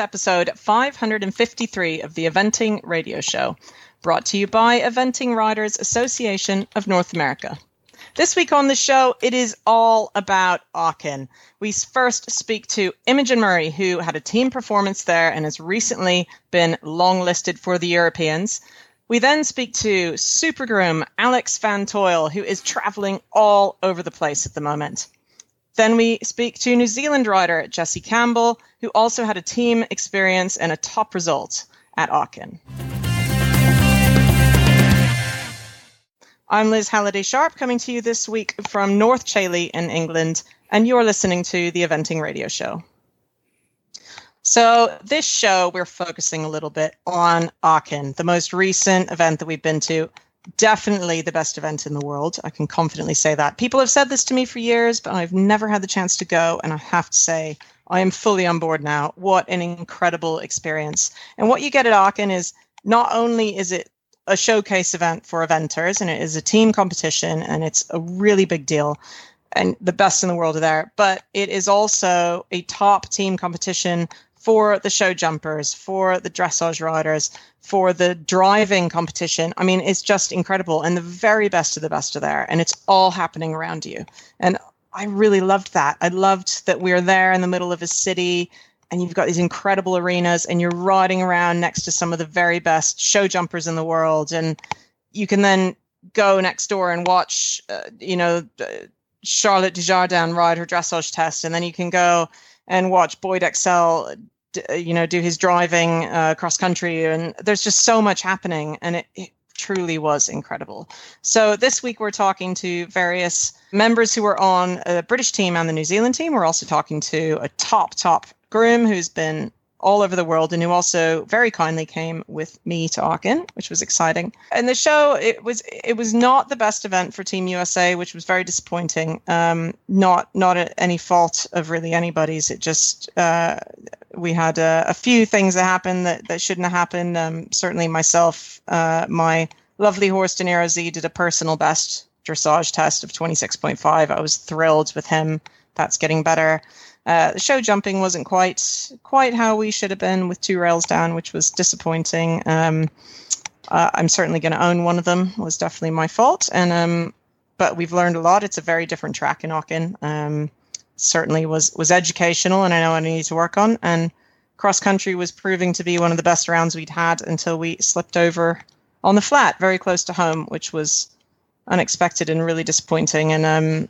Episode 553 of the Eventing Radio Show, brought to you by Eventing Riders Association of North America. This week on the show, it is all about Aachen. We first speak to Imogen Murray, who had a team performance there and has recently been longlisted for the Europeans. We then speak to supergroom Alex Van Tuyl, who is traveling all over the place at the moment. Then we speak to New Zealand rider Jesse Campbell, who also had a team experience and a top result at Aachen. I'm Liz Halliday Sharp, coming to you this week from North Chailey in England, and you're listening to the Eventing Radio Show. So, this show, we're focusing a little bit on Aachen, the most recent event that we've been to. Definitely the best event in the world. I can confidently say that. People have said this to me for years, but I've never had the chance to go. And I have to say, I am fully on board now. What an incredible experience. And what you get at Aachen is not only is it a showcase event for eventers and it is a team competition and it's a really big deal and the best in the world are there but it is also a top team competition for the show jumpers for the dressage riders for the driving competition. I mean it's just incredible. And the very best of the best are there. And it's all happening around you. And i really loved that. I loved that we are there in the middle of a city and you've got these incredible arenas and you're riding around next to some of the very best show jumpers in the world. And you can then go next door and watch uh, you know charlotte dujardin ride her dressage test. And then you can go and watch boyd uh, you know do his driving uh, cross country and there's just so much happening and it, it truly was incredible. So this week we're talking to various members who were on the British team and the New Zealand team. We're also talking to a top, top groom who's been all over the world and who also very kindly came with me to Aachen, which was exciting. And the show it was it was not the best event for Team USA, which was very disappointing. Um, not not any fault of really anybody's. It just uh, we had a, a, few things that happened that, that shouldn't have happened. Um, certainly myself, uh, my lovely horse De Niro Z did a personal best dressage test of 26.5. I was thrilled with him. That's getting better. Uh, the show jumping wasn't quite quite how we should have been with two rails down, which was disappointing. Um, uh, I'm certainly going to own one of them. Was definitely my fault, and um, but we've learned a lot. It's a very different track in Aachen. Um, certainly was was educational, and I know I need to work on. And cross country was proving to be one of the best rounds we'd had until we slipped over on the flat, very close to home, which was unexpected and really disappointing. And um,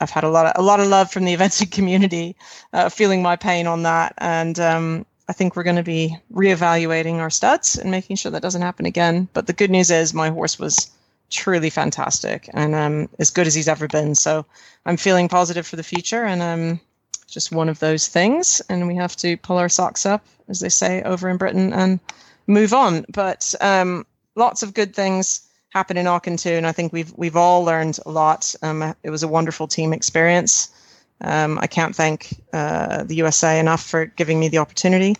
I've had a lot of a lot of love from the eventing community, uh, feeling my pain on that, and um, I think we're going to be reevaluating our studs and making sure that doesn't happen again. But the good news is my horse was truly fantastic and um, as good as he's ever been. So I'm feeling positive for the future, and um, just one of those things. And we have to pull our socks up, as they say over in Britain, and move on. But um, lots of good things happen in Aachen too, and I think we've we've all learned a lot. Um, it was a wonderful team experience. Um, I can't thank uh, the USA enough for giving me the opportunity,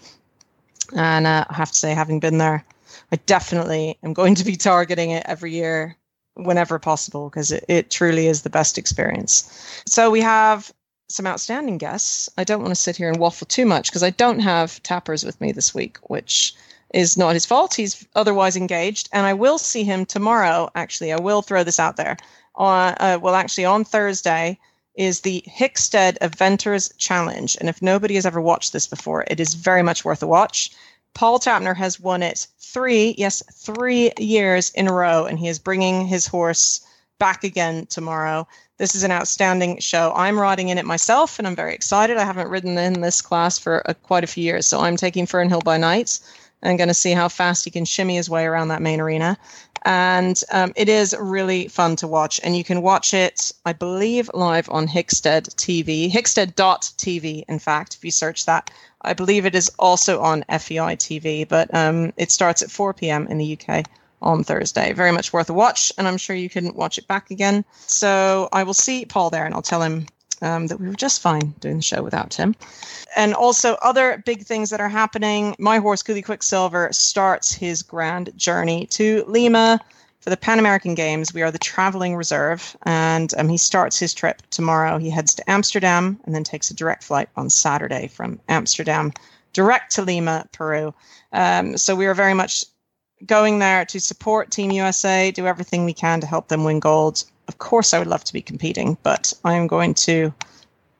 and uh, I have to say, having been there, I definitely am going to be targeting it every year whenever possible because it, it truly is the best experience. So we have some outstanding guests. I don't want to sit here and waffle too much because I don't have tappers with me this week, which is not his fault. He's otherwise engaged, and I will see him tomorrow. Actually, I will throw this out there. Uh, uh, well, actually, on Thursday is the Hickstead Eventers Challenge, and if nobody has ever watched this before, it is very much worth a watch. Paul Tapner has won it three, yes, three years in a row, and he is bringing his horse back again tomorrow. This is an outstanding show. I'm riding in it myself, and I'm very excited. I haven't ridden in this class for uh, quite a few years, so I'm taking Fernhill by night and going to see how fast he can shimmy his way around that main arena. And um, it is really fun to watch. And you can watch it, I believe, live on Hickstead TV, Hickstead.tv, in fact, if you search that. I believe it is also on FEI TV, but um, it starts at 4 p.m. in the UK on Thursday. Very much worth a watch, and I'm sure you can watch it back again. So I will see Paul there, and I'll tell him um, that we were just fine doing the show without him. And also, other big things that are happening. My horse, Cooley Quicksilver, starts his grand journey to Lima for the Pan American Games. We are the traveling reserve, and um, he starts his trip tomorrow. He heads to Amsterdam and then takes a direct flight on Saturday from Amsterdam direct to Lima, Peru. Um, so we are very much going there to support Team USA, do everything we can to help them win gold. Of course, I would love to be competing, but I am going to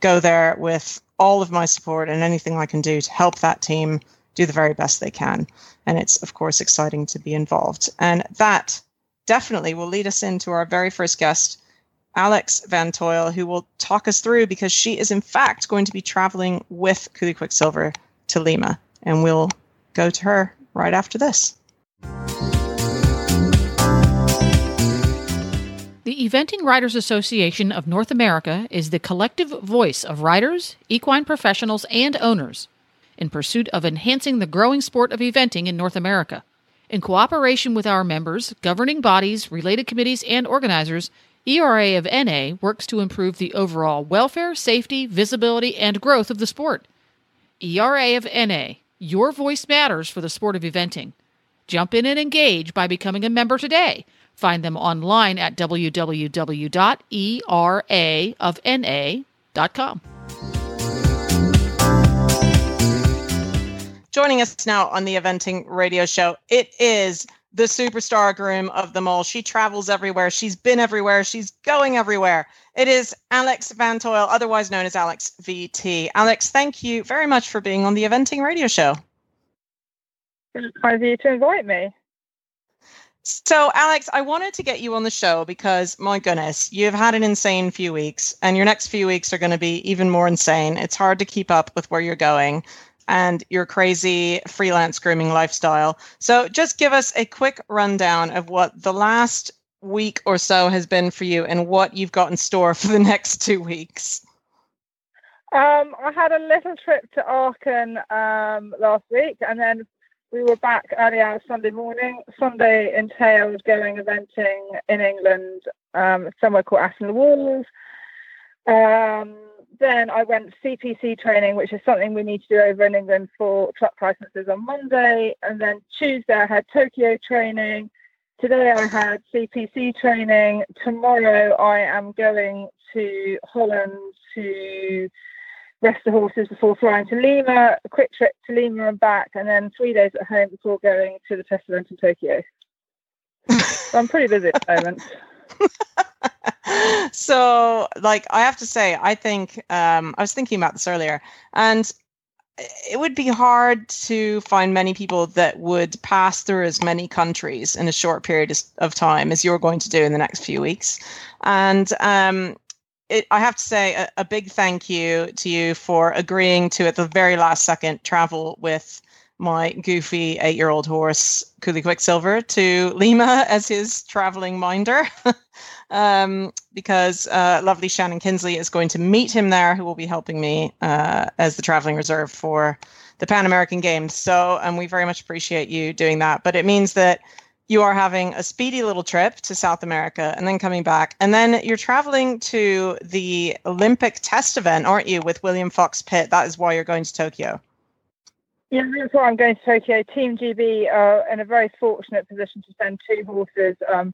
go there with all of my support and anything I can do to help that team do the very best they can. And it's, of course, exciting to be involved. And that definitely will lead us into our very first guest, Alex Van Tuyl, who will talk us through because she is, in fact, going to be traveling with Cooley Quicksilver to Lima. And we'll go to her right after this. The Eventing Riders Association of North America is the collective voice of riders, equine professionals, and owners in pursuit of enhancing the growing sport of eventing in North America. In cooperation with our members, governing bodies, related committees, and organizers, ERA of NA works to improve the overall welfare, safety, visibility, and growth of the sport. ERA of NA, your voice matters for the sport of eventing. Jump in and engage by becoming a member today. Find them online at www.eraofna.com. Joining us now on the Eventing Radio Show, it is the superstar groom of them all. She travels everywhere. She's been everywhere. She's going everywhere. It is Alex Van Tuyl, otherwise known as Alex VT. Alex, thank you very much for being on the Eventing Radio Show. It's kind of you to invite me. So, Alex, I wanted to get you on the show because, my goodness, you've had an insane few weeks, and your next few weeks are going to be even more insane. It's hard to keep up with where you're going and your crazy freelance grooming lifestyle. So, just give us a quick rundown of what the last week or so has been for you and what you've got in store for the next two weeks. Um, I had a little trip to Aachen um, last week, and then we were back early hours Sunday morning. Sunday entailed going eventing in England, um, somewhere called Aston Walls. Um, then I went CPC training, which is something we need to do over in England for truck licenses on Monday. And then Tuesday I had Tokyo training. Today I had CPC training. Tomorrow I am going to Holland to rest the horses before flying to Lima, a quick trip to Lima and back, and then three days at home before going to the test event in Tokyo. so I'm pretty busy at the moment. so like i have to say i think um, i was thinking about this earlier and it would be hard to find many people that would pass through as many countries in a short period of time as you're going to do in the next few weeks and um, it, I have to say a, a, big thank you to you for agreeing to at the very last second travel with my goofy eight year old horse, Cooley Quicksilver, to Lima as his traveling minder. um, because uh, lovely Shannon Kinsley is going to meet him there, who will be helping me uh, as the traveling reserve for the Pan American Games. So, and we very much appreciate you doing that. But it means that you are having a speedy little trip to South America and then coming back. And then you're traveling to the Olympic test event, aren't you, with William Fox Pitt? That is why you're going to Tokyo. Yeah, that's why I'm going to Tokyo. Team GB are in a very fortunate position to send two horses um,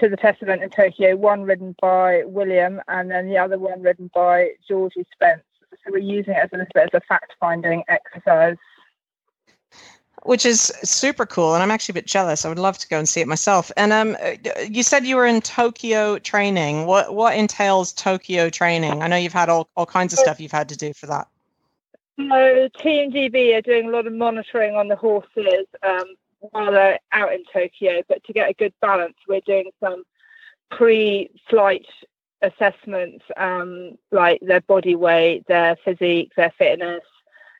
to the test event in Tokyo, one ridden by William and then the other one ridden by Georgie Spence. So we're using it as a little bit as a fact finding exercise which is super cool and i'm actually a bit jealous. I would love to go and see it myself. And um you said you were in tokyo training. What what entails tokyo training? I know you've had all, all kinds of stuff you've had to do for that. So team GB are doing a lot of monitoring on the horses um, while they're out in tokyo but to get a good balance we're doing some pre-flight assessments um, like their body weight their physique their fitness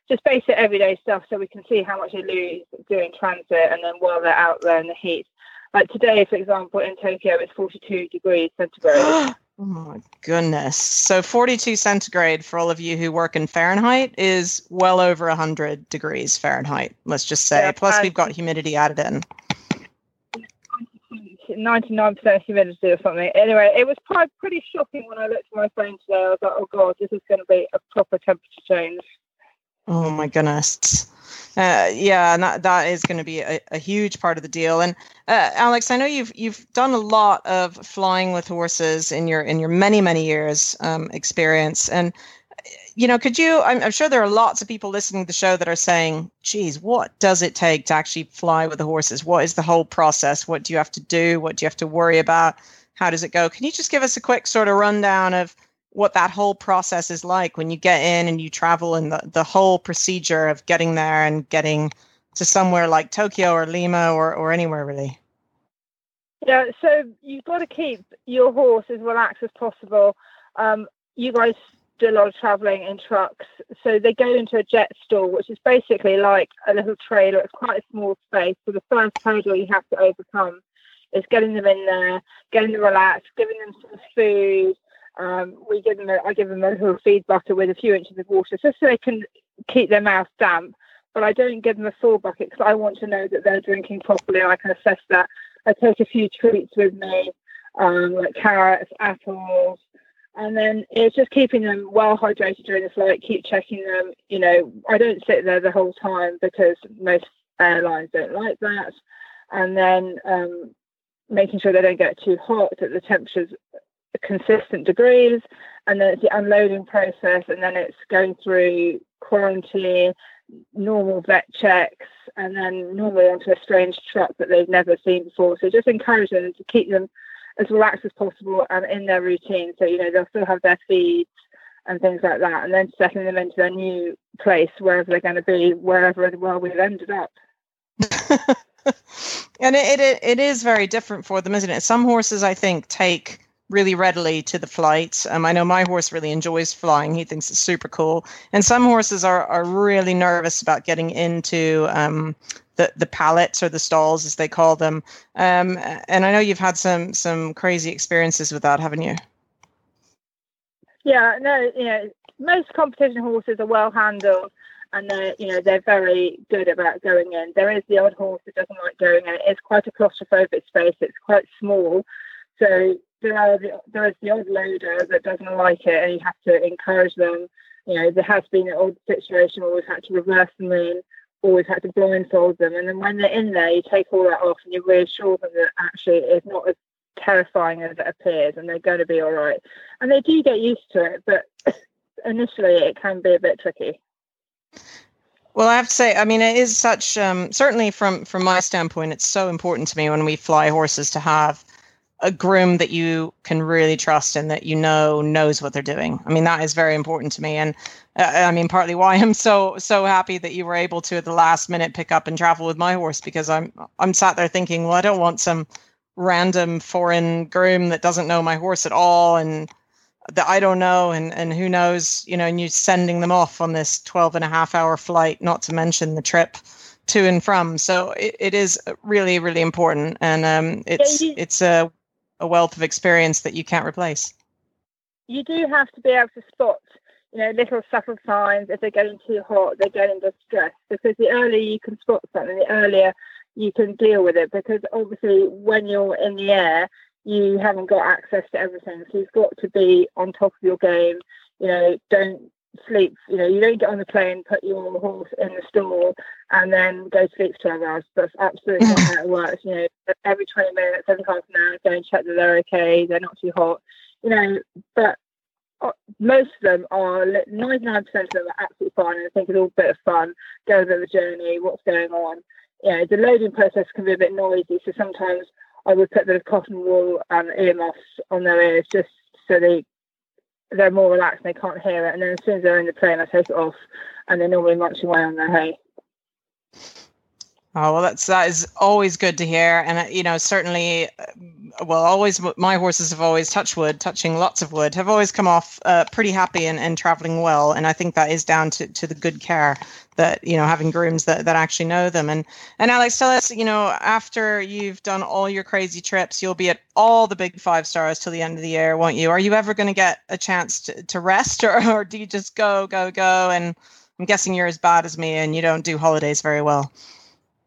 just basic everyday stuff so we can see how much they lose doing transit and then while they're out there in the heat. Like today, for example, in Tokyo, it's 42 degrees centigrade. oh my goodness. So 42 centigrade for all of you who work in Fahrenheit is well over 100 degrees Fahrenheit, let's just say. Yeah, Plus, we've got humidity added in. 99% humidity or something. Anyway, it was pretty shocking when I looked at my phone today. I was like, oh God, this is going to be a proper temperature change. Oh my goodness. Uh, yeah, that, that is going to be a, a, huge part of the deal. And uh, Alex, I know you've you've done a lot of flying with horses in your in your many many years um, experience. And you know, could you? I'm, I'm, sure there are lots of people listening to the show that are saying, "Geez, what does it take to actually fly with the horses? What is the whole process? What do you have to do? What do you have to worry about? How does it go?" Can you just give us a quick sort of rundown of what that whole process is like when you get in and you travel and the, the whole procedure of getting there and getting to somewhere like Tokyo or Lima or, or anywhere really? Yeah, so you've got to keep your horse as relaxed as possible. Um, you guys do a lot of traveling in trucks. So they go into a jet stall, which is basically like a little trailer. It's quite a small space. So the first hurdle you have to overcome is getting them in there, getting them relaxed, giving them some food. Um, we give them, a, I give them a little feed bucket with a few inches of water, just so they can keep their mouth damp. But I don't give them a full bucket because I want to know that they're drinking properly. and I can assess that. I take a few treats with me, um, like carrots, apples, and then it's just keeping them well hydrated during the flight. Keep checking them. You know, I don't sit there the whole time because most airlines don't like that. And then um, making sure they don't get too hot, that the temperature's consistent degrees, and then it's the unloading process, and then it's going through quarantine, normal vet checks, and then normally onto a strange truck that they've never seen before. So just encourage them to keep them as relaxed as possible and in their routine. So, you know, they'll still have their feeds and things like that, and then settling them into their new place, wherever they're going to be, wherever in the world we've ended up. and it, it it is very different for them, isn't it? Some horses, I think, take really readily to the flight. Um, I know my horse really enjoys flying; he thinks it's super cool. And some horses are are really nervous about getting into um, the the pallets or the stalls, as they call them. Um, and I know you've had some some crazy experiences with that, haven't you? Yeah, no, you know, most competition horses are well handled and they're you know they're very good about going in. There is the odd horse that doesn't like going in. It's quite a claustrophobic space. It's quite small, so there there is the odd loader that doesn't like it, and you have to encourage them. You know, there has been an odd situation where we've had to reverse them in, or we've had to blindfold them, and then when they're in there, you take all that off and you reassure them that actually it's not as terrifying as it appears, and they're going to be all right. And they do get used to it, but initially it can be a bit tricky. Well, I have to say, I mean, it is such. Um, certainly, from from my standpoint, it's so important to me when we fly horses to have a groom that you can really trust and that you know knows what they're doing. I mean, that is very important to me, and uh, I mean, partly why I'm so so happy that you were able to at the last minute pick up and travel with my horse because I'm I'm sat there thinking, well, I don't want some random foreign groom that doesn't know my horse at all and that I don't know and, and who knows, you know, and you're sending them off on this 12 and a half hour flight, not to mention the trip to and from. So it, it is really, really important. And um, it's, it's a, a wealth of experience that you can't replace. You do have to be able to spot, you know, little subtle signs. If they're getting too hot, they're getting distressed because the earlier you can spot something, the earlier you can deal with it because obviously when you're in the air you haven't got access to everything. So you've got to be on top of your game. You know, don't sleep. You know, you don't get on the plane, put your horse in the stall, and then go to sleep for 12 hours. That's absolutely not how it works. You know, every 20 minutes, every half an hour, go and check that they're okay, they're not too hot. You know, but uh, most of them are 99% of them are absolutely fine and I think it's all a bit of fun, go over the journey, what's going on. You know, the loading process can be a bit noisy, so sometimes I would put the cotton wool and earmuffs on their ears just so they they're more relaxed and they can't hear it. And then as soon as they're in the plane, I take it off, and they're normally munching away on their hay. Oh well, that's that is always good to hear, and uh, you know certainly, uh, well, always my horses have always touched wood, touching lots of wood, have always come off uh, pretty happy and, and traveling well, and I think that is down to, to the good care that you know having grooms that, that actually know them. And and alex tell us you know after you've done all your crazy trips you'll be at all the big five stars till the end of the year won't you? Are you ever going to get a chance to, to rest or, or do you just go go go? And i'm guessing you're as bad as me and you don't do holidays very well.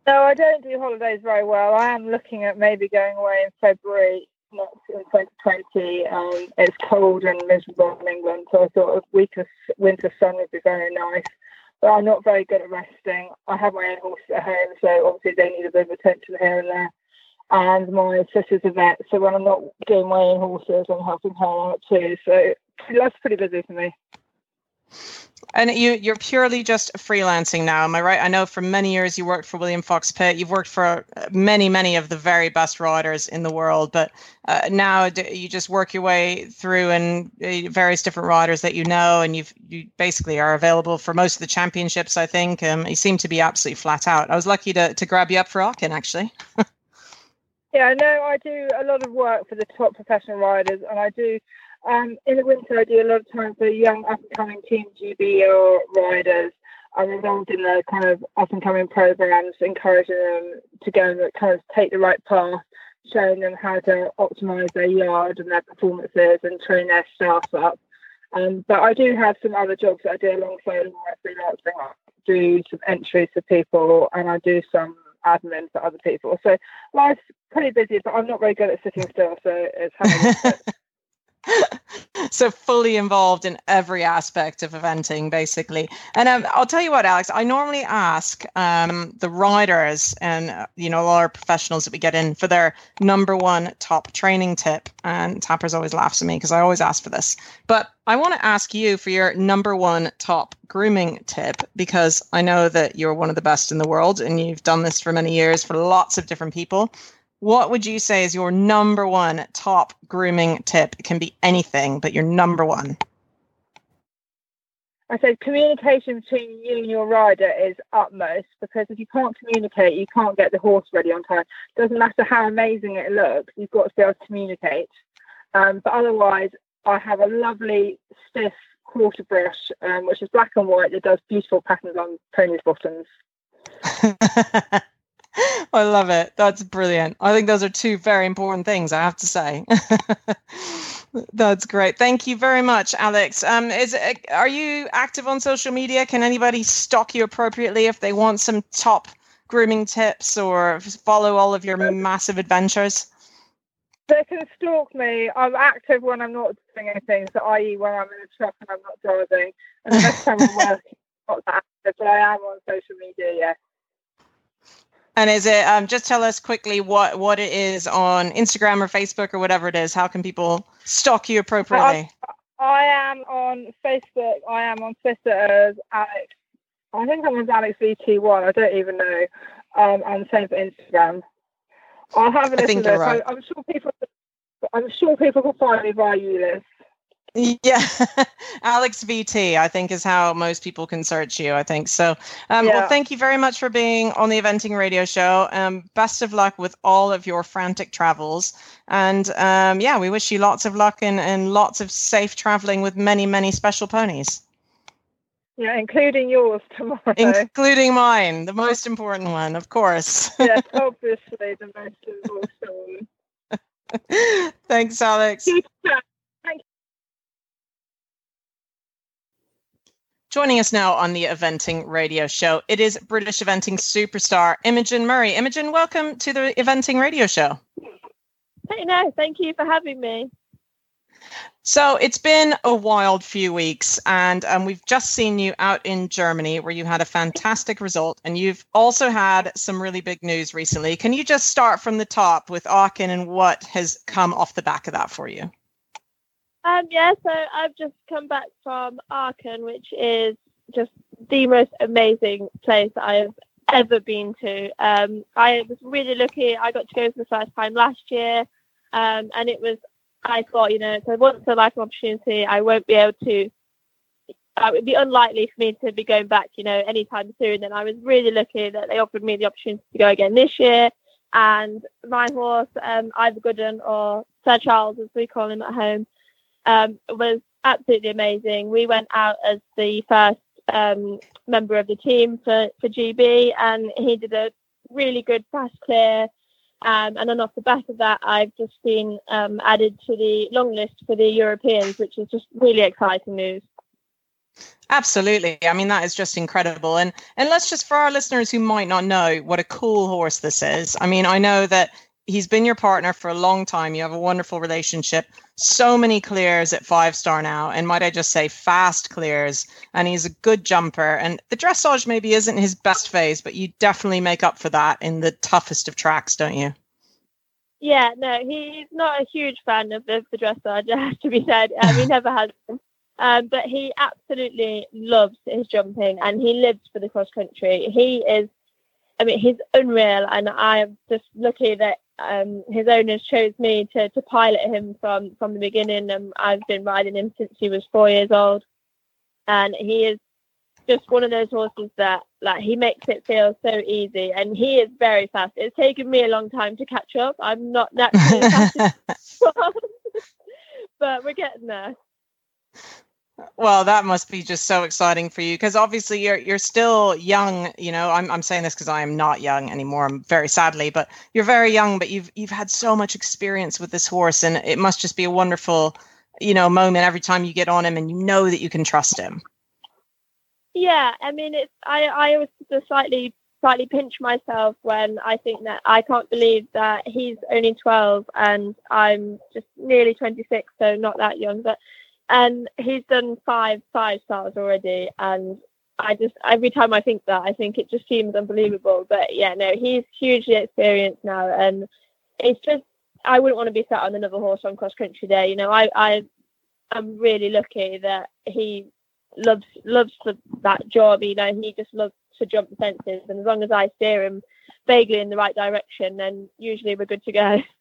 No i don't do holidays very well. I am looking at maybe going away in february not in 2020 um, it's cold and miserable in england so i thought a week of winter sun would be very nice but I'm not very good at resting. I have my own horses at home, so obviously they need a bit of attention here and there. And my sister's a vet, so when I'm not doing my own horses, I'm helping her out too. So that's pretty busy for me. And you, you're purely just freelancing now, am I right? I know for many years you worked for William Fox Pitt. You've worked for uh, many, many of the very best riders in the world, but uh, now you just work your way through and uh, various different riders that you know, and you've you basically are available for most of the championships. I think um, you seem to be absolutely flat out. I was lucky to to grab you up for Aachen actually. yeah, no, I do a lot of work for the top professional riders, and I do um, in the winter, I do a lot of time for young up and coming Team GB or riders. I'm involved in the kind of up and coming programs, encouraging them to go and kind of take the right path, showing them how to optimize their yard and their performances and train their staff up. Um, but I do have some other jobs that I do alongside my freelancing. I do some entries for people and I do some admin for other people. So life's pretty busy, but I'm not very good at sitting still. So it's so fully involved in every aspect of eventing basically. And um, i'll tell you what alex i normally ask um, the riders and uh, you know all our professionals that we get in for their number one top training tip. And tappers always laughs at me because i always ask for this. But i want to ask you for your number one top grooming tip because i know that you're one of the best in the world and you've done this for many years for lots of different people what would you say is your number one top grooming tip? It can be anything, but your number one. I said communication between you and your rider is utmost because if you can't communicate, you can't get the horse ready on time. Doesn't matter how amazing it looks, you've got to be able to communicate. Um, but otherwise, I have a lovely stiff quarter brush, um, which is black and white, that does beautiful patterns on ponies' bottoms. I love it. That's brilliant. I think those are two very important things, I have to say. That's great. Thank you very much, Alex. Um, is are you active on social media? Can anybody stalk you appropriately if they want some top grooming tips or follow all of your massive adventures? They can stalk me. I'm active when I'm not doing anything, so i.e. when I'm in a truck and I'm not driving. And the next time I'm working, not that active, but I am on social media, yes. And is it um, just tell us quickly what what it is on Instagram or Facebook or whatever it is? How can people stalk you appropriately? I, I am on Facebook. I am on Twitter as Alex. I think I'm on Alex VT1. I don't even know. Um, and same for Instagram. I'll have a listen. I think you're right. I, I'm sure people. I'm sure people can find me via Ulysses. Yeah, Alex VT, I think is how most people can search you. I think so. Um, yeah. Well, thank you very much for being on the Eventing Radio Show. Um, best of luck with all of your frantic travels, and um, yeah, we wish you lots of luck and, and lots of safe traveling with many, many special ponies. Yeah, including yours tomorrow. Including mine, the most important one, of course. yes, obviously the most important one. Thanks, Alex. Joining us now on the Eventing Radio Show, it is British eventing superstar Imogen Murray. Imogen, welcome to the Eventing Radio Show. Hey, no, thank you for having me. So it's been a wild few weeks, and um, we've just seen you out in Germany where you had a fantastic result, and you've also had some really big news recently. Can you just start from the top with Aachen and what has come off the back of that for you? Um, yeah, so I've just come back from Aachen, which is just the most amazing place I have ever been to. Um, I was really lucky. I got to go for the first time last year, um, and it was. I thought, you know, it's a once in a lifetime opportunity. I won't be able to. Uh, it would be unlikely for me to be going back, you know, anytime soon. And I was really lucky that they offered me the opportunity to go again this year. And my horse, um, Ivar Gooden or Sir Charles, as we call him at home, um, was absolutely amazing. We went out as the first um, member of the team for, for GB, and he did a really good fast clear. Um, and then off the back of that, I've just been um, added to the long list for the Europeans, which is just really exciting news. Absolutely. I mean, that is just incredible. And and let's just for our listeners who might not know what a cool horse this is. I mean, I know that he's been your partner for a long time. You have a wonderful relationship. So many clears at five star now, and might I just say, fast clears. And he's a good jumper. And the dressage maybe isn't his best phase, but you definitely make up for that in the toughest of tracks, don't you? Yeah, no, he's not a huge fan of the, the dressage. It has to be said. Um, he never has been. Um, but he absolutely loves his jumping and he lives for the cross country. He is, I mean, he's unreal. And I'm just lucky that um, his owners chose me to, to pilot him from, from the beginning. And I've been riding him since he was four years old. And he is just one of those horses that like he makes it feel so easy and he is very fast. It's taken me a long time to catch up. I'm not naturally fast, but we're getting there. Well, that must be just so exciting for you because obviously you're you're still young. You know, I'm I'm saying this because I am not young anymore. I'm very sadly, but you're very young. But you've you've had so much experience with this horse, and it must just be a wonderful, you know, moment every time you get on him and you know that you can trust him. Yeah, I mean, it's I I always slightly slightly pinch myself when I think that I can't believe that he's only 12 and I'm just nearly 26, so not that young, but and he's done five five stars already. And I just every time I think that I think it just seems unbelievable. But yeah no he's hugely experienced now. And it's just I wouldn't want to be sat on another horse on cross country day. You know I I I'm really lucky that he loves loves that job. You know he just loves to jump the fences. And as long as I steer him vaguely in the right direction then usually we're good to go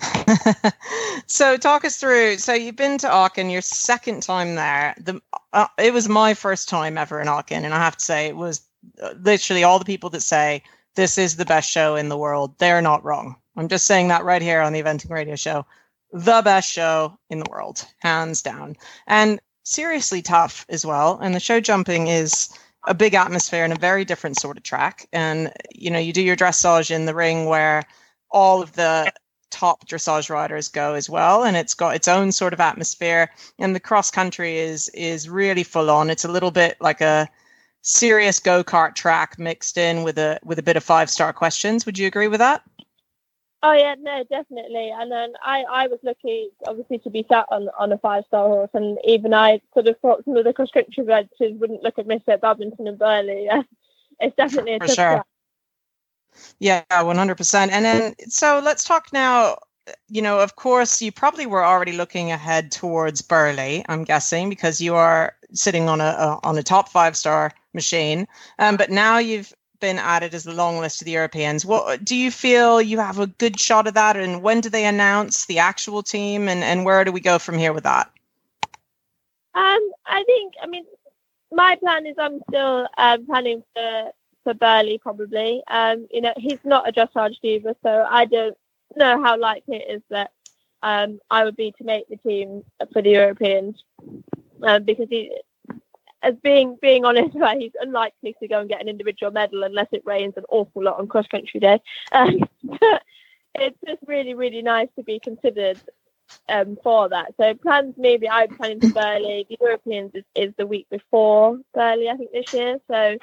so talk us through. So you've been to Aachen, your second time there. The uh, it was my first time ever in Aachen, and I have to say it was uh, literally all the people that say this is the best show in the world. They're not wrong. I'm just saying that right here on the Eventing Radio Show. The best show in the world, hands down, and seriously tough as well. And the show jumping is a big atmosphere and a very different sort of track. And you know, you do your dressage in the ring where all of the top dressage riders go as well and it's got its own sort of atmosphere and the cross country is is really full on. It's a little bit like a serious go-kart track mixed in with a with a bit of five star questions. Would you agree with that? Oh yeah no definitely. And then i i was lucky obviously to be sat on on a five star horse and even i sort of thought some of the cross country riders wouldn't look at me at badminton and burghley it's definitely a For tough sure. track. Yeah, 100%. And then, so let's talk now. You know, of course, you probably were already looking ahead towards Burghley, I'm guessing, because you are sitting on a, a on a top five star machine. Um, but now you've been added as the long list of the Europeans. What do you feel you have a good shot of that? And when do they announce the actual team? And, and where do we go from here with that? Um, I think, I mean, my plan is I'm still um, planning for for Burghley probably. Um, you know, he's not a dressage diva, so I don't know how likely it is that um, I would be to make the team for the Europeans um, because he, as being being honest, right, he's unlikely to go and get an individual medal unless it rains an awful lot on cross country day. Um, it's just really really nice to be considered um, for that. So plans maybe I'm planning for Burghley. The Europeans is, is the week before Burghley, I think this year. So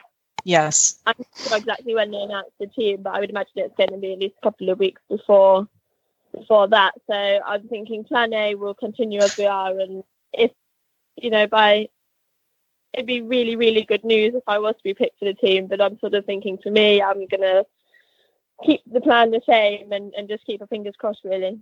Yes. I'm not sure exactly when they announce the team, but I would imagine it's going to be at least a couple of weeks before before that. So I'm thinking Plan A will continue as we are, and if you know by it'd be really really good news if I was to be picked for the team. But I'm sort of thinking for me, I'm gonna keep the plan the same and, and just keep our fingers crossed really.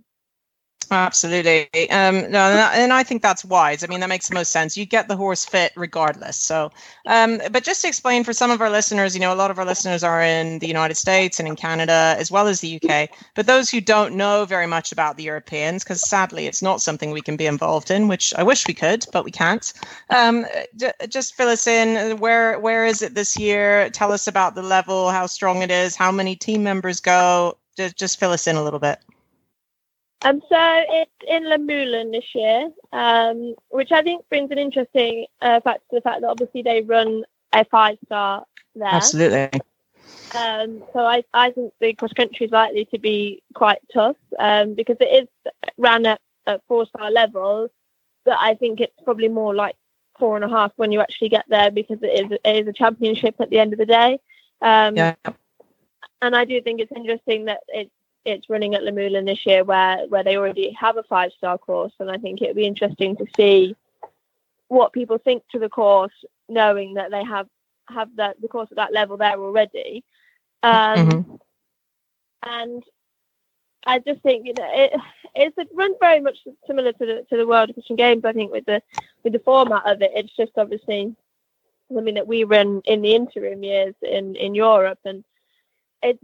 Absolutely. Um, no, and I- think that's wise. I mean, that makes the most sense. You get the horse fit regardless. So, um, but just to explain for some of our listeners, you know, a lot of our listeners are in the United States and in Canada as well as the UK. But those who don't know very much about the Europeans, because sadly it's not something we can be involved in, which I wish we could, but we can't. Um, j- just fill us in. Where where is it this year? Tell us about the level, how strong it is, how many team members go. Just just fill us in a little bit. Um, so it's in Luhmühlen this year, um, which I think brings an interesting uh, fact to the fact that obviously they run a five star there. Absolutely. Um, so I, I think the cross country is likely to be quite tough um, because it is ran at, at four star level, but I think it's probably more like four and a half when you actually get there because it is, it is a championship at the end of the day. Um, Yeah. And I do think it's interesting that it's it's running at Luhmühlen this year where where they already have a five star course, and I think it would be interesting to see what people think to the course, knowing that they have have that the course at that level there already. Um, Mhm. And I just think you know it it's a run very much similar to the to the World Equestrian Games. I think with the with the format of it, it's just obviously something that we run in the interim years in in Europe, and it's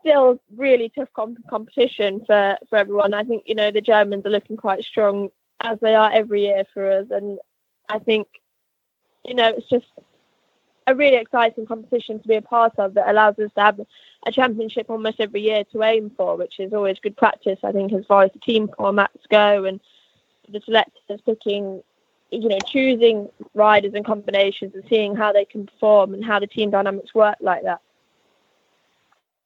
still really tough comp- competition for for everyone. I think you know the Germans are looking quite strong as they are every year for us, and I think you know it's just a really exciting competition to be a part of that allows us to have a championship almost every year to aim for, which is always good practice, I think, as far as the team formats go and the selectors picking, you know, choosing riders and combinations and seeing how they can perform and how the team dynamics work like that.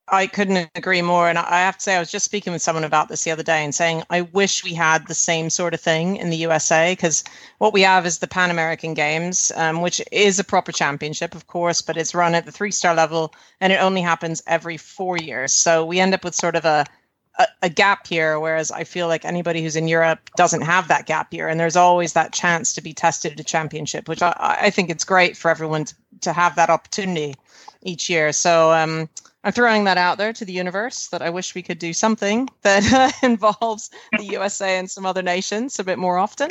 I couldn't agree more. And I have to say, I was just speaking with someone about this the other day and saying, I wish we had the same sort of thing in the USA because what we have is the Pan American Games, um, which is a proper championship, of course, but it's run at the three star level and it only happens every four years. So we end up with sort of a, a, a gap here, whereas I feel like anybody who's in Europe doesn't have that gap year. And there's always that chance to be tested at a championship, which I, I think it's great for everyone to, to have that opportunity each year. So, um, I'm throwing that out there to the universe that I wish we could do something that uh, involves the USA and some other nations a bit more often.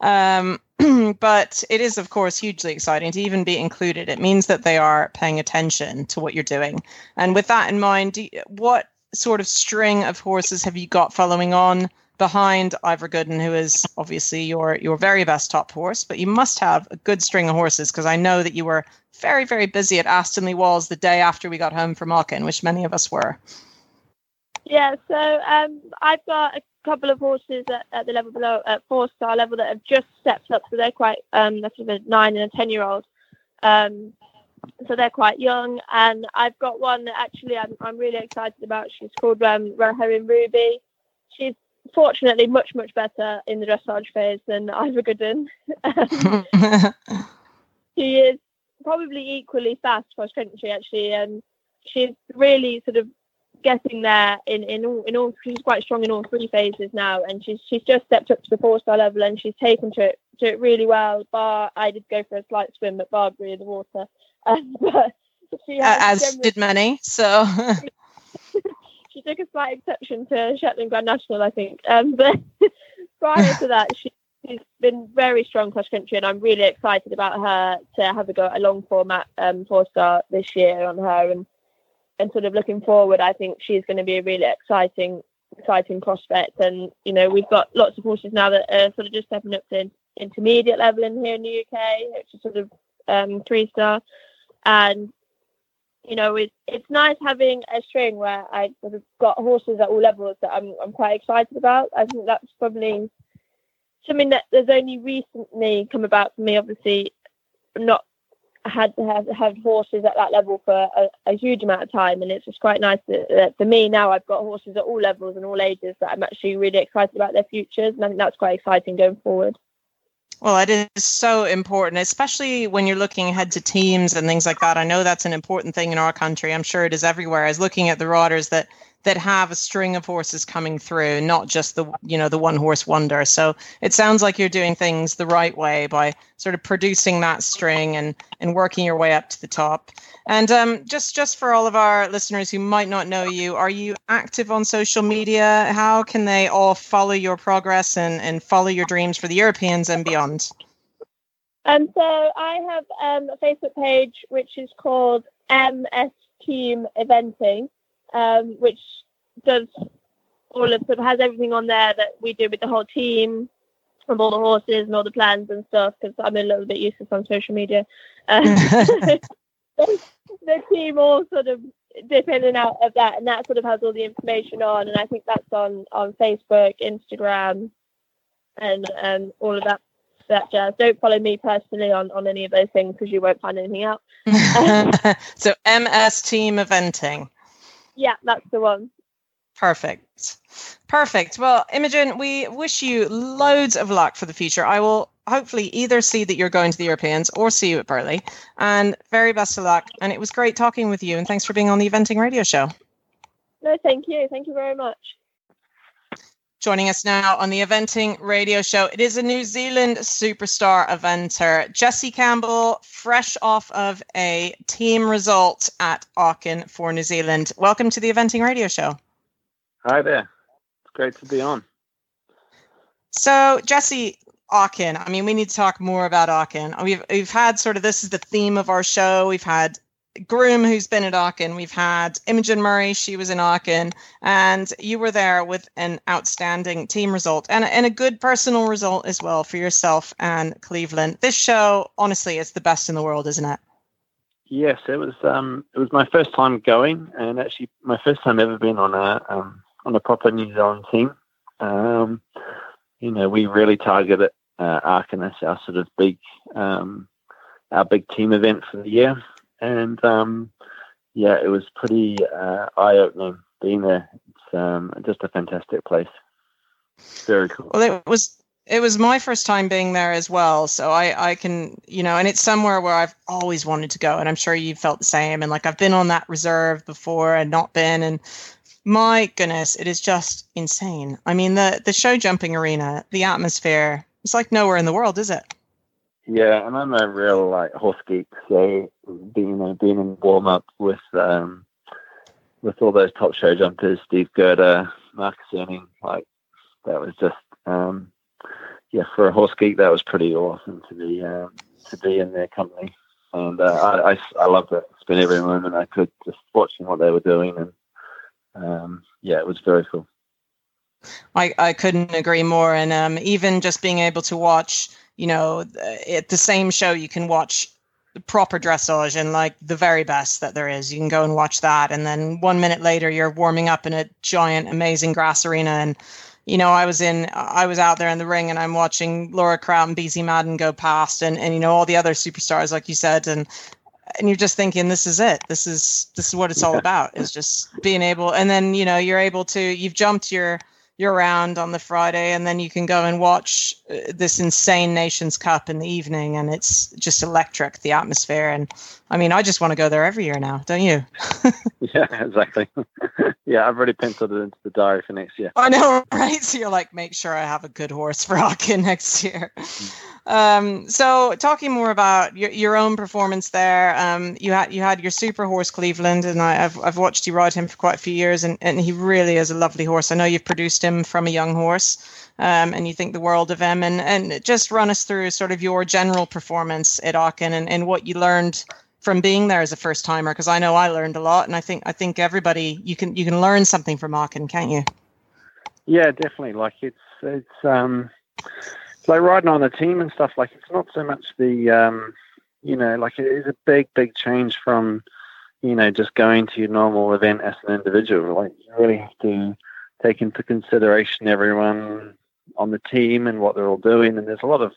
Um, but it is, of course, hugely exciting to even be included. It means that they are paying attention to what you're doing. And with that in mind, you, what sort of string of horses have you got following on behind Ivar Gooden, who is obviously your your very best top horse? But you must have a good string of horses because I know that you were very, very busy at Aston-le-Walls the day after we got home from Aachen, which many of us were. Yeah, so um, I've got a couple of horses at, at, the level below, at four star level, that have just stepped up. So they're quite, um, that's a nine and a 10 year old. Um, so they're quite young. And I've got one that actually I'm, I'm really excited about. She's called um, Roharim Ruby. She's fortunately much, much better in the dressage phase than Ivar Gooden. she is probably equally fast cross country actually, and she's really sort of getting there in in all in all. She's quite strong in all three phases now, and she's she's just stepped up to the four star level, and she's taken to it to it really well. Bar I did go for a slight swim at Barbury in the water, um, but she as did many. So. she took a slight exception to Shetland Grand National, I think. Um, but prior to that, she she's been very strong cross country, and I'm really excited about her to have a go at a long format um, four star this year on her, and and sort of looking forward. I think she's going to be a really exciting exciting prospect, and you know we've got lots of horses now that are sort of just stepping up to intermediate level in here in the UK, which is sort of um, three star, and you know, it's it's nice having a string where I sort of got horses at all levels that I'm I'm quite excited about. I think that's probably something that has only recently come about for me. Obviously, not had have had horses at that level for a, a, huge amount of time, and it's just quite nice that, that, for me now I've got horses at all levels and all ages that I'm actually really excited about their futures, and I think that's quite exciting going forward. Well, it is so important, especially when you're looking ahead to teams and things like that. I know that's an important thing in our country. I'm sure it is everywhere. As looking at the riders that that have a string of horses coming through, not just the you know the one horse wonder. So it sounds like you're doing things the right way by sort of producing that string and and working your way up to the top. And um, just just for all of our listeners who might not know you, are you active on social media? How can they all follow your progress and and follow your dreams for the Europeans and beyond? Um, so I have um, a Facebook page which is called MS Team Eventing um, which does all of sort of has everything on there that we do with the whole team from all the horses and all the plans and stuff because I'm a little bit useless on social media. Um, the team all sort of dip in and out of that, and that sort of has all the information on. And I think that's on on Facebook, Instagram, and um, all of that that jazz. Don't follow me personally on on any of those things because you won't find anything out. so MS Team Eventing. Yeah, that's the one. Perfect. Perfect. Well, Imogen, we wish you loads of luck for the future. I will hopefully either see that you're going to the Europeans or see you at Burghley. And very best of luck. And it was great talking with you. And thanks for being on the Eventing Radio Show. No, thank you. Thank you very much. Joining us now on the Eventing Radio Show, it is a New Zealand superstar eventer, Jesse Campbell, fresh off of a team result at Aachen for New Zealand. Welcome to the Eventing Radio Show. Hi there. It's great to be on. So, Jesse, Aachen. I mean, we need to talk more about Aachen. We've we've had sort of this is the theme of our show. We've had Groom, who's been at Aachen. We've had Imogen Murray, she was in Aachen, and you were there with an outstanding team result and, and a good personal result as well for yourself and Cleveland. This show, honestly, is the best in the world, isn't it? Yes, it was. Um, it was my first time going, and actually my first time ever been on a um, on a proper New Zealand team. Um, you know, we really targeted uh, Aachen as our sort of big um, our big team event for the year and um, yeah, it was pretty uh, eye opening being there. It's um, just a fantastic place. Very cool. Well, it was it was my first time being there as well, so I I can you know, and it's somewhere where I've always wanted to go, and I'm sure you felt the same. And like I've been on that reserve before and not been, and my goodness, it is just insane. I mean, the the show jumping arena, the atmosphere, it's like nowhere in the world, is it? Yeah, and I'm a real like horse geek, so being you know, being in warm up with um with all those top show jumpers, Steve Guerdat, Marcus Ehning, like that was just um yeah, for a horse geek that was pretty awesome to be um, to be in their company. And uh, I, I, I loved it. Spent every moment I could just watching what they were doing and um, yeah, it was very cool. I, I couldn't agree more. And um, even just being able to watch you know, at the same show you can watch proper dressage and like the very best that there is. You can go and watch that, and then one minute later you're warming up in a giant, amazing grass arena. And you know, I was in, I was out there in the ring, and I'm watching Laura Kraut and Beezie Madden go past, and and you know all the other superstars, like you said, and and you're just thinking this is it this is this is what it's all about is just being able and then you know you're able to you've jumped your you're around on the Friday, and then you can go and watch uh, this insane Nations Cup in the evening, and it's just electric the atmosphere. And I mean, I just want to go there every year now, don't you? yeah, exactly. yeah, I've already penciled it into the diary for next year. I know, right? So you're like, make sure I have a good horse for Aachen next year. Um, so talking more about your, your own performance there, um, you had you had your super horse Cleveland, and I, have I've watched you ride him for quite a few years, and, and he really is a lovely horse. I know you've produced him from a young horse, um, and you think the world of him. And and just run us through sort of your general performance at Aachen and, and what you learned from being there as a first timer, because I know I learned a lot, and I think I think everybody you can you can learn something from Aachen, can't you? Yeah, definitely. Like it's it's um like riding on a team and stuff, like it's not so much the, um, you know, like it is a big, big change from, you know, just going to your normal event as an individual. Like you really have to take into consideration everyone on the team and what they're all doing. And there's a lot of,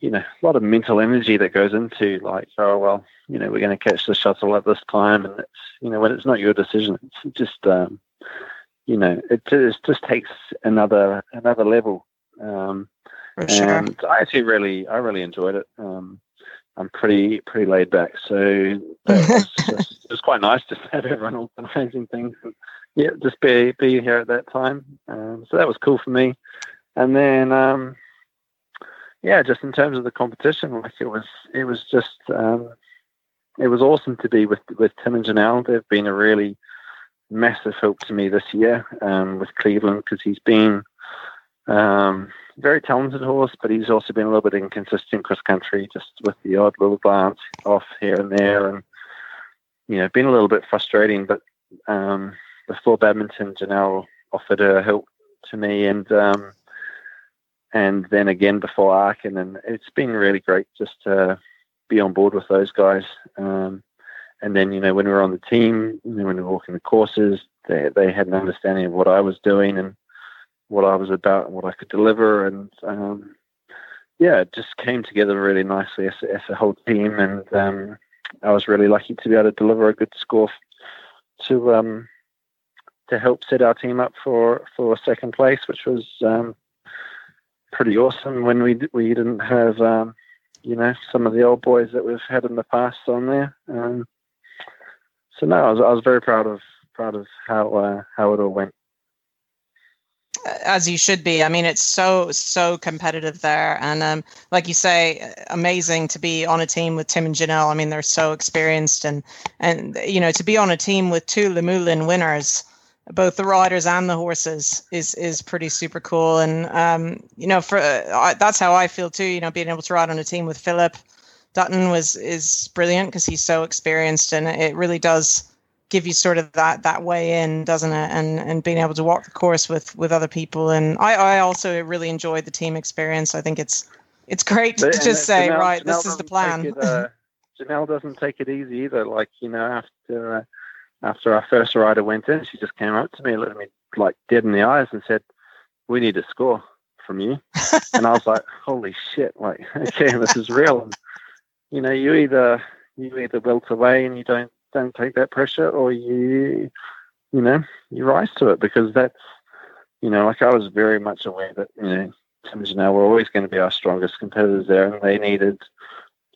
you know, a lot of mental energy that goes into like, oh well, you know, we're going to catch the shuttle at this time, and it's, you know, when it's not your decision, it's just, um, you know, it, it just takes another another level. Um, for sure. And I actually really, I really enjoyed it. Um, I'm pretty, pretty laid back, so it was, just, it was quite nice to have everyone organising things. And, yeah, just be be here at that time. Um, so that was cool for me. And then, um, yeah, just in terms of the competition, like it was, it was just, um, it was awesome to be with with Tim and Jonelle. They've been a really massive help to me this year um, with Cleveland because he's been um, very talented horse, but he's also been a little bit inconsistent cross country, just with the odd little glance off here and there, and you know, been a little bit frustrating. But um, before badminton, Jonelle offered her help to me, and um, and then again before Aachen, and it's been really great just to be on board with those guys. Um, and then you know, when we were on the team, when we were walking the courses, they they had an understanding of what I was doing and what I was about and what I could deliver, and um, yeah, it just came together really nicely as, as a whole team, and um, I was really lucky to be able to deliver a good score to um, to help set our team up for for second place, which was um, pretty awesome when we we didn't have um, you know some of the old boys that we've had in the past on there. Um, so no, I was I was very proud of proud of how uh, how it all went as you should be. I mean, it's so so competitive there, and um, like you say, amazing to be on a team with Tim and Jonelle. I mean, they're so experienced, and and you know to be on a team with two Luhmühlen winners. both the riders and the horses is is pretty super cool. And um, you know, for uh, that's how I feel too. You know, being able to ride on a team with Philip Dutton was is brilliant because he's so experienced, and it really does give you sort of that that way in, doesn't it? And and being able to walk the course with with other people. And I I also really enjoyed the team experience. I think it's it's great to just say, Jonelle, right, Jonelle this is the plan. It, uh, Jonelle doesn't take it easy either. Like you know, after uh, after our first rider went in, she just came up to me, looked at me like dead in the eyes, and said, "We need a score from you." and I was like, "Holy shit! Like, okay, this is real." And, you know, you either you either wilt away and you don't don't take that pressure, or you you know you rise to it because that's you know, like I was very much aware that you know Tim and were always going to be our strongest competitors there, and they needed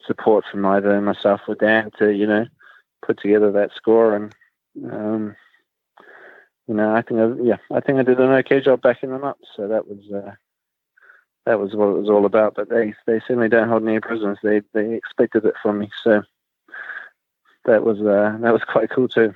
support from either myself or Dan to you know put together that score and um, you know, I think, I, yeah, I think I did an okay job backing them up. So that was uh, that was what it was all about. But they they certainly don't hold any prisoners. They they expected it from me. So that was uh, that was quite cool too.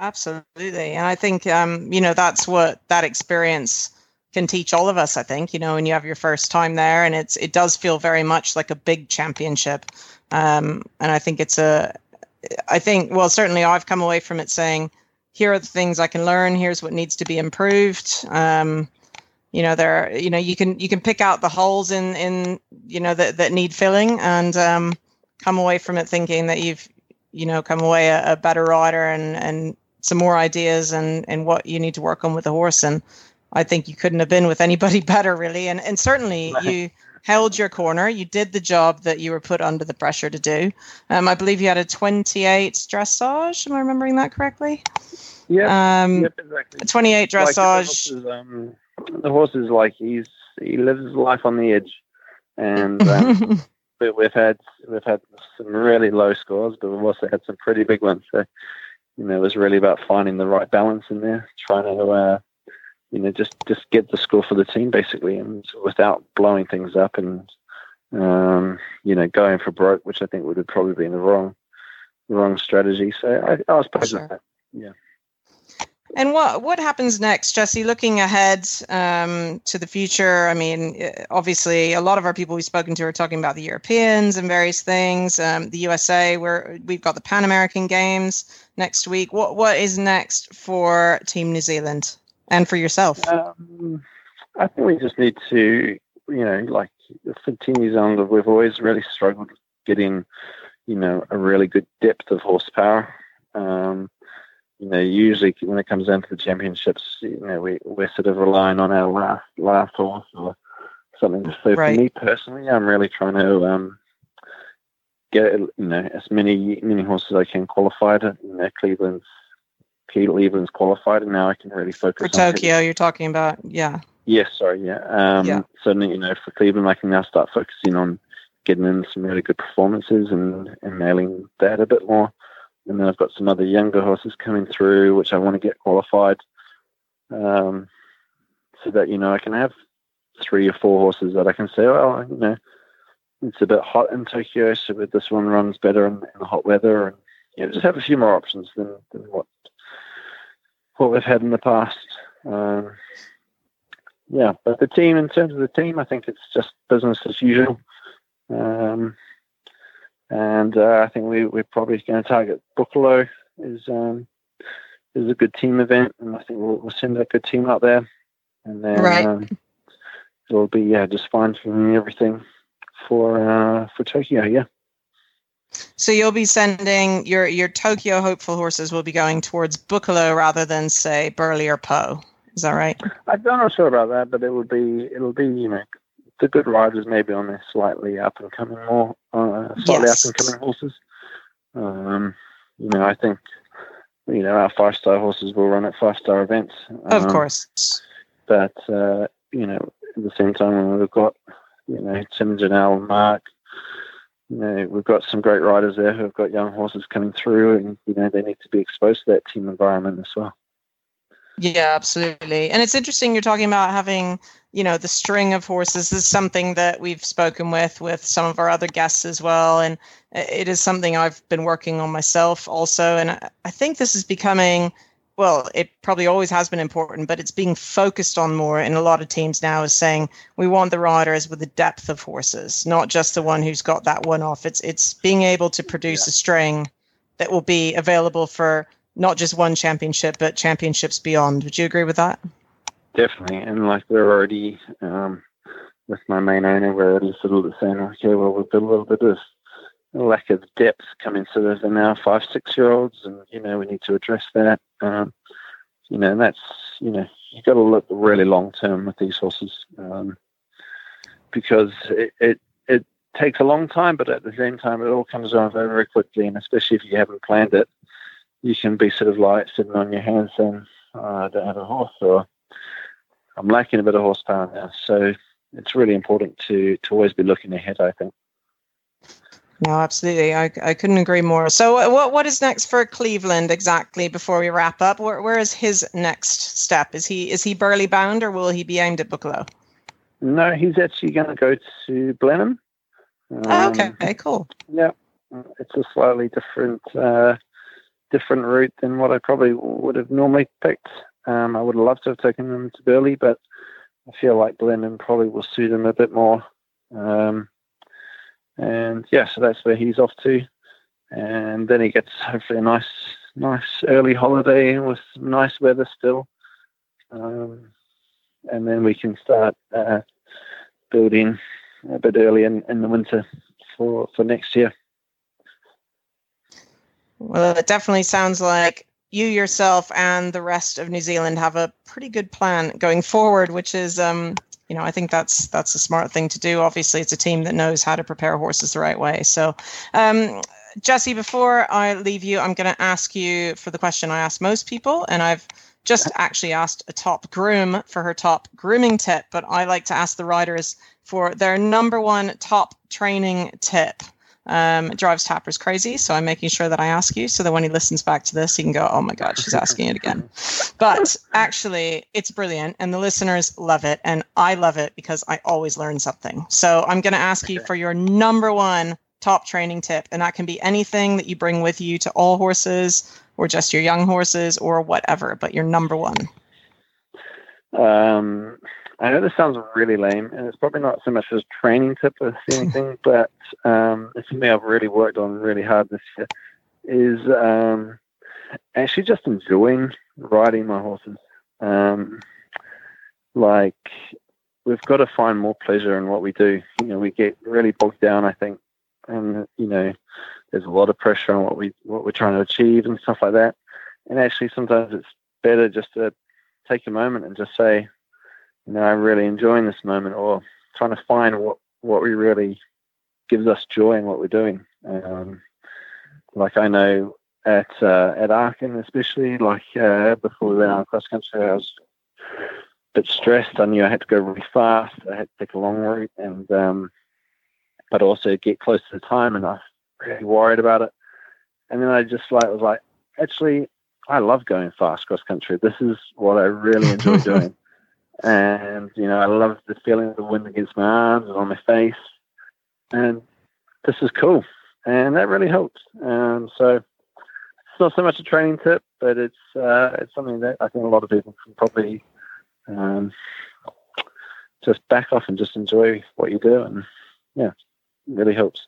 Absolutely, and I think um, you know that's what that experience can teach all of us. I think you know when you have your first time there, and it's it does feel very much like a big championship. Um, and I think it's a I think, well, certainly I've come away from it saying, here are the things I can learn. Here's what needs to be improved. Um, you know, there, you know, you can you can pick out the holes in in you know that that need filling, and um, come away from it thinking that you've you know come away a, a better rider and and some more ideas and and what you need to work on with the horse. And I think you couldn't have been with anybody better, really. And and certainly you held your corner. You did the job that you were put under the pressure to do. Um, I believe you had a 28 dressage. Am I remembering that correctly? Yeah. Um, yep, exactly. 28 dressage. Like the, horse is, um, the horse is like he's he lives his life on the edge, and um, we've had we've had some really low scores, but we've also had some pretty big ones. So you know, it was really about finding the right balance in there, trying to uh, you know, just just get the score for the team basically, and without blowing things up and um, you know going for broke, which I think would have probably been the wrong the wrong strategy. So I, I was pleased sure. with that. Yeah. And what what happens next, Jesse? Looking ahead um, to the future, I mean, eh, obviously, a lot of our people we've spoken to are talking about the Europeans and various things. Um, the USA, where we've got the Pan American Games next week. What what is next for Team New Zealand? and for yourself? Um, I think we just need to, you know, like for Team New Zealand, we've always really struggled getting, you know, a really good depth of horsepower. Um, you know, usually when it comes down to the championships, you know, we, we're sort of relying on our last, last horse or something. So right. for me personally, I'm really trying to um, get, you know, as many many horses as I can qualified. You know, Cleveland's Cleveland's qualified, and now I can really focus for Tokyo. You're talking about, yeah. Yes, sorry, yeah. Um, yeah. Certainly, you know, for Cleveland, I can now start focusing on getting in some really good performances and, and nailing that a bit more. And then I've got some other younger horses coming through, which I want to get qualified, um, so that you know I can have three or four horses that I can say, well, you know, it's a bit hot in Tokyo, so this one runs better in, in the hot weather, and you know, just have a few more options than, than what what we've had in the past. Um, yeah, but the team, in terms of the team, I think it's just business as usual. Um, and uh, I think we, we're probably going to target Boekelo is um, is a good team event, and I think we'll, we'll send a good team out there, and then right. um, it'll be yeah just fine for me everything for uh, for Tokyo. Yeah. So you'll be sending your your Tokyo hopeful horses will be going towards Boekelo rather than say Burghley or Pau. Is that right? I'm not sure about that, but it will be it'll be you know the good riders maybe on the slightly up and coming more uh, slightly yes. up and coming horses. Um, you know, I think you know our five star horses will run at five star events. Um, of course, but uh, you know at the same time we've got you know Tim Janelle, Mark, you know, we've got some great riders there who have got young horses coming through, and you know they need to be exposed to that team environment as well. Yeah, absolutely. And it's interesting you're talking about having, you know, the string of horses is something that we've spoken with with some of our other guests as well, and it is something I've been working on myself also. And I think this is becoming well, it probably always has been important, but it's being focused on more in a lot of teams now is saying we want the riders with the depth of horses, not just the one who's got that one off. It's it's being able to produce yeah. a string that will be available for not just one championship, but championships beyond. Would you agree with that? Definitely. And like we're already um, with my main owner, we're already sort of saying, okay, well, we've got a little bit of lack of depth coming sort of our five, six year olds, and you know we need to address that. Um, you know, and that's you know you've got to look really long term with these horses um, because it, it takes a long time, but at the same time it all comes around very quickly, and especially if you haven't planned it, you can be sort of like sitting on your hands saying, oh, I don't have a horse, or I'm lacking a bit of horsepower now. So it's really important to to always be looking ahead. I think. No, absolutely. I, I couldn't agree more. So, uh, what what is next for Cleveland exactly? Before we wrap up, where where is his next step? Is he is he Burghley bound or will he be aimed at Boekelo? No, he's actually going to go to Blenheim. Um, oh, okay, um, cool. Yeah, it's a slightly different uh, different route than what I probably would have normally picked. Um, I would have loved to have taken him to Burghley, but I feel like Blenheim probably will suit him a bit more. Um, and yeah, so that's where he's off to. And then he gets hopefully a nice, nice early holiday with nice weather still. Um, and then we can start uh, building a bit early in, in the winter for, for next year. Well, it definitely sounds like you yourself and the rest of New Zealand have a pretty good plan going forward, which is um, you know, I think that's that's a smart thing to do. Obviously, it's a team that knows how to prepare horses the right way. So, um, Jesse, before I leave you, I'm going to ask you for the question I ask most people, and I've just actually asked a top groom for her top grooming tip, but I like to ask the riders for their number one top training tip. Um, it drives Tappers crazy, so I'm making sure that I ask you so that when he listens back to this, he can go, "Oh my God, she's asking it again." But actually, it's brilliant, and the listeners love it, and I love it because I always learn something. So I'm going to ask you for your number one top training tip, and that can be anything that you bring with you to all horses, or just your young horses, or whatever. But your number one. Um, I know this sounds really lame, and it's probably not so much as training tip or anything, but um, it's something I've really worked on really hard this year. Is um, actually just enjoying riding my horses. Um, like we've got to find more pleasure in what we do. You know, we get really bogged down, I think, and you know, there's a lot of pressure on what we what we're trying to achieve and stuff like that. And actually, sometimes it's better just to take a moment and just say, you know, I'm really enjoying this moment, or trying to find what what we really gives us joy in what we're doing. Um, like I know at uh, at Aachen, especially like uh, before we went out cross country, I was a bit stressed. I knew I had to go really fast. I had to take a long route, and um, but also get close to the time, and I was really worried about it. And then I just like was like, actually, I love going fast cross country. This is what I really enjoy doing. And, you know, I love the feeling of the wind against my arms and on my face. And this is cool. And that really helps. Um, so it's not so much a training tip, but it's uh, it's something that I think a lot of people can probably um, just back off and just enjoy what you do. And yeah, really helps.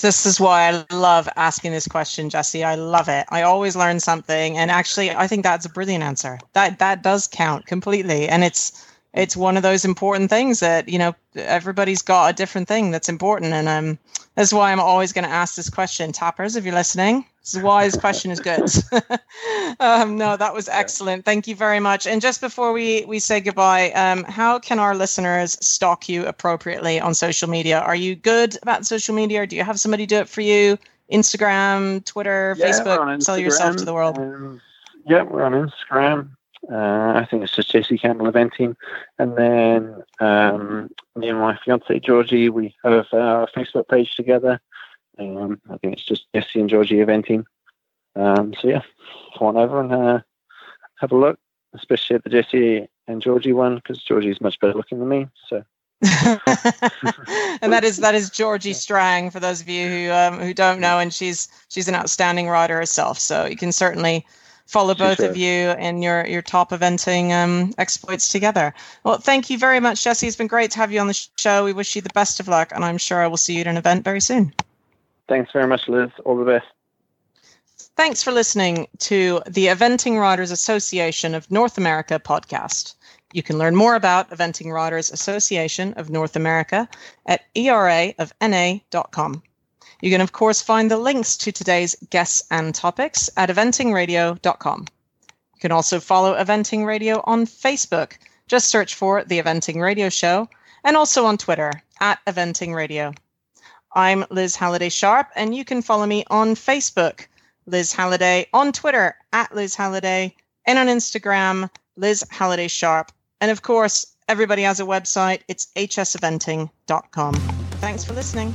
This is why I love asking this question, Jesse. I love it. I always learn something, and actually, I think that's a brilliant answer. That that does count completely, and it's it's one of those important things that you know everybody's got a different thing that's important, and um, that's why I'm always going to ask this question. Tappers, if you're listening, this is why this question is good. um, no, that was excellent. Thank you very much. And just before we we say goodbye, um, how can our listeners stalk you appropriately on social media? Are you good about social media, or do you have somebody do it for you? Instagram, Twitter, yeah, Facebook, sell yourself to the world. Um, yeah, we're on Instagram. Uh, I think it's just Jesse Campbell eventing, and then um, me and my fiance Georgie, we have our Facebook page together. Um, I think it's just Jesse and Georgie eventing. Um, so yeah, come on over and uh, have a look, especially at the Jesse and Georgie one because Georgie's much better looking than me. So. and that is that is Georgie Strang for those of you who um, who don't know, and she's she's an outstanding rider herself. So you can certainly follow both sure. of you and your your top eventing um, exploits together. Well, thank you very much, Jesse. It's been great to have you on the show. We wish you the best of luck, and I'm sure I will see you at an event very soon. Thanks very much, Liz. All the best. Thanks for listening to the Eventing Riders Association of North America podcast. You can learn more about Eventing Riders Association of North America at eraofna.com. You can, of course, find the links to today's guests and topics at eventingradio.com. You can also follow Eventing Radio on Facebook. Just search for The Eventing Radio Show and also on Twitter at Eventing Radio. I'm Liz Halliday Sharp, and you can follow me on Facebook Liz Halliday, on Twitter at Liz Halliday, and on Instagram, Liz Halliday Sharp. And of course, everybody has a website. It's hseventing.com. Thanks for listening.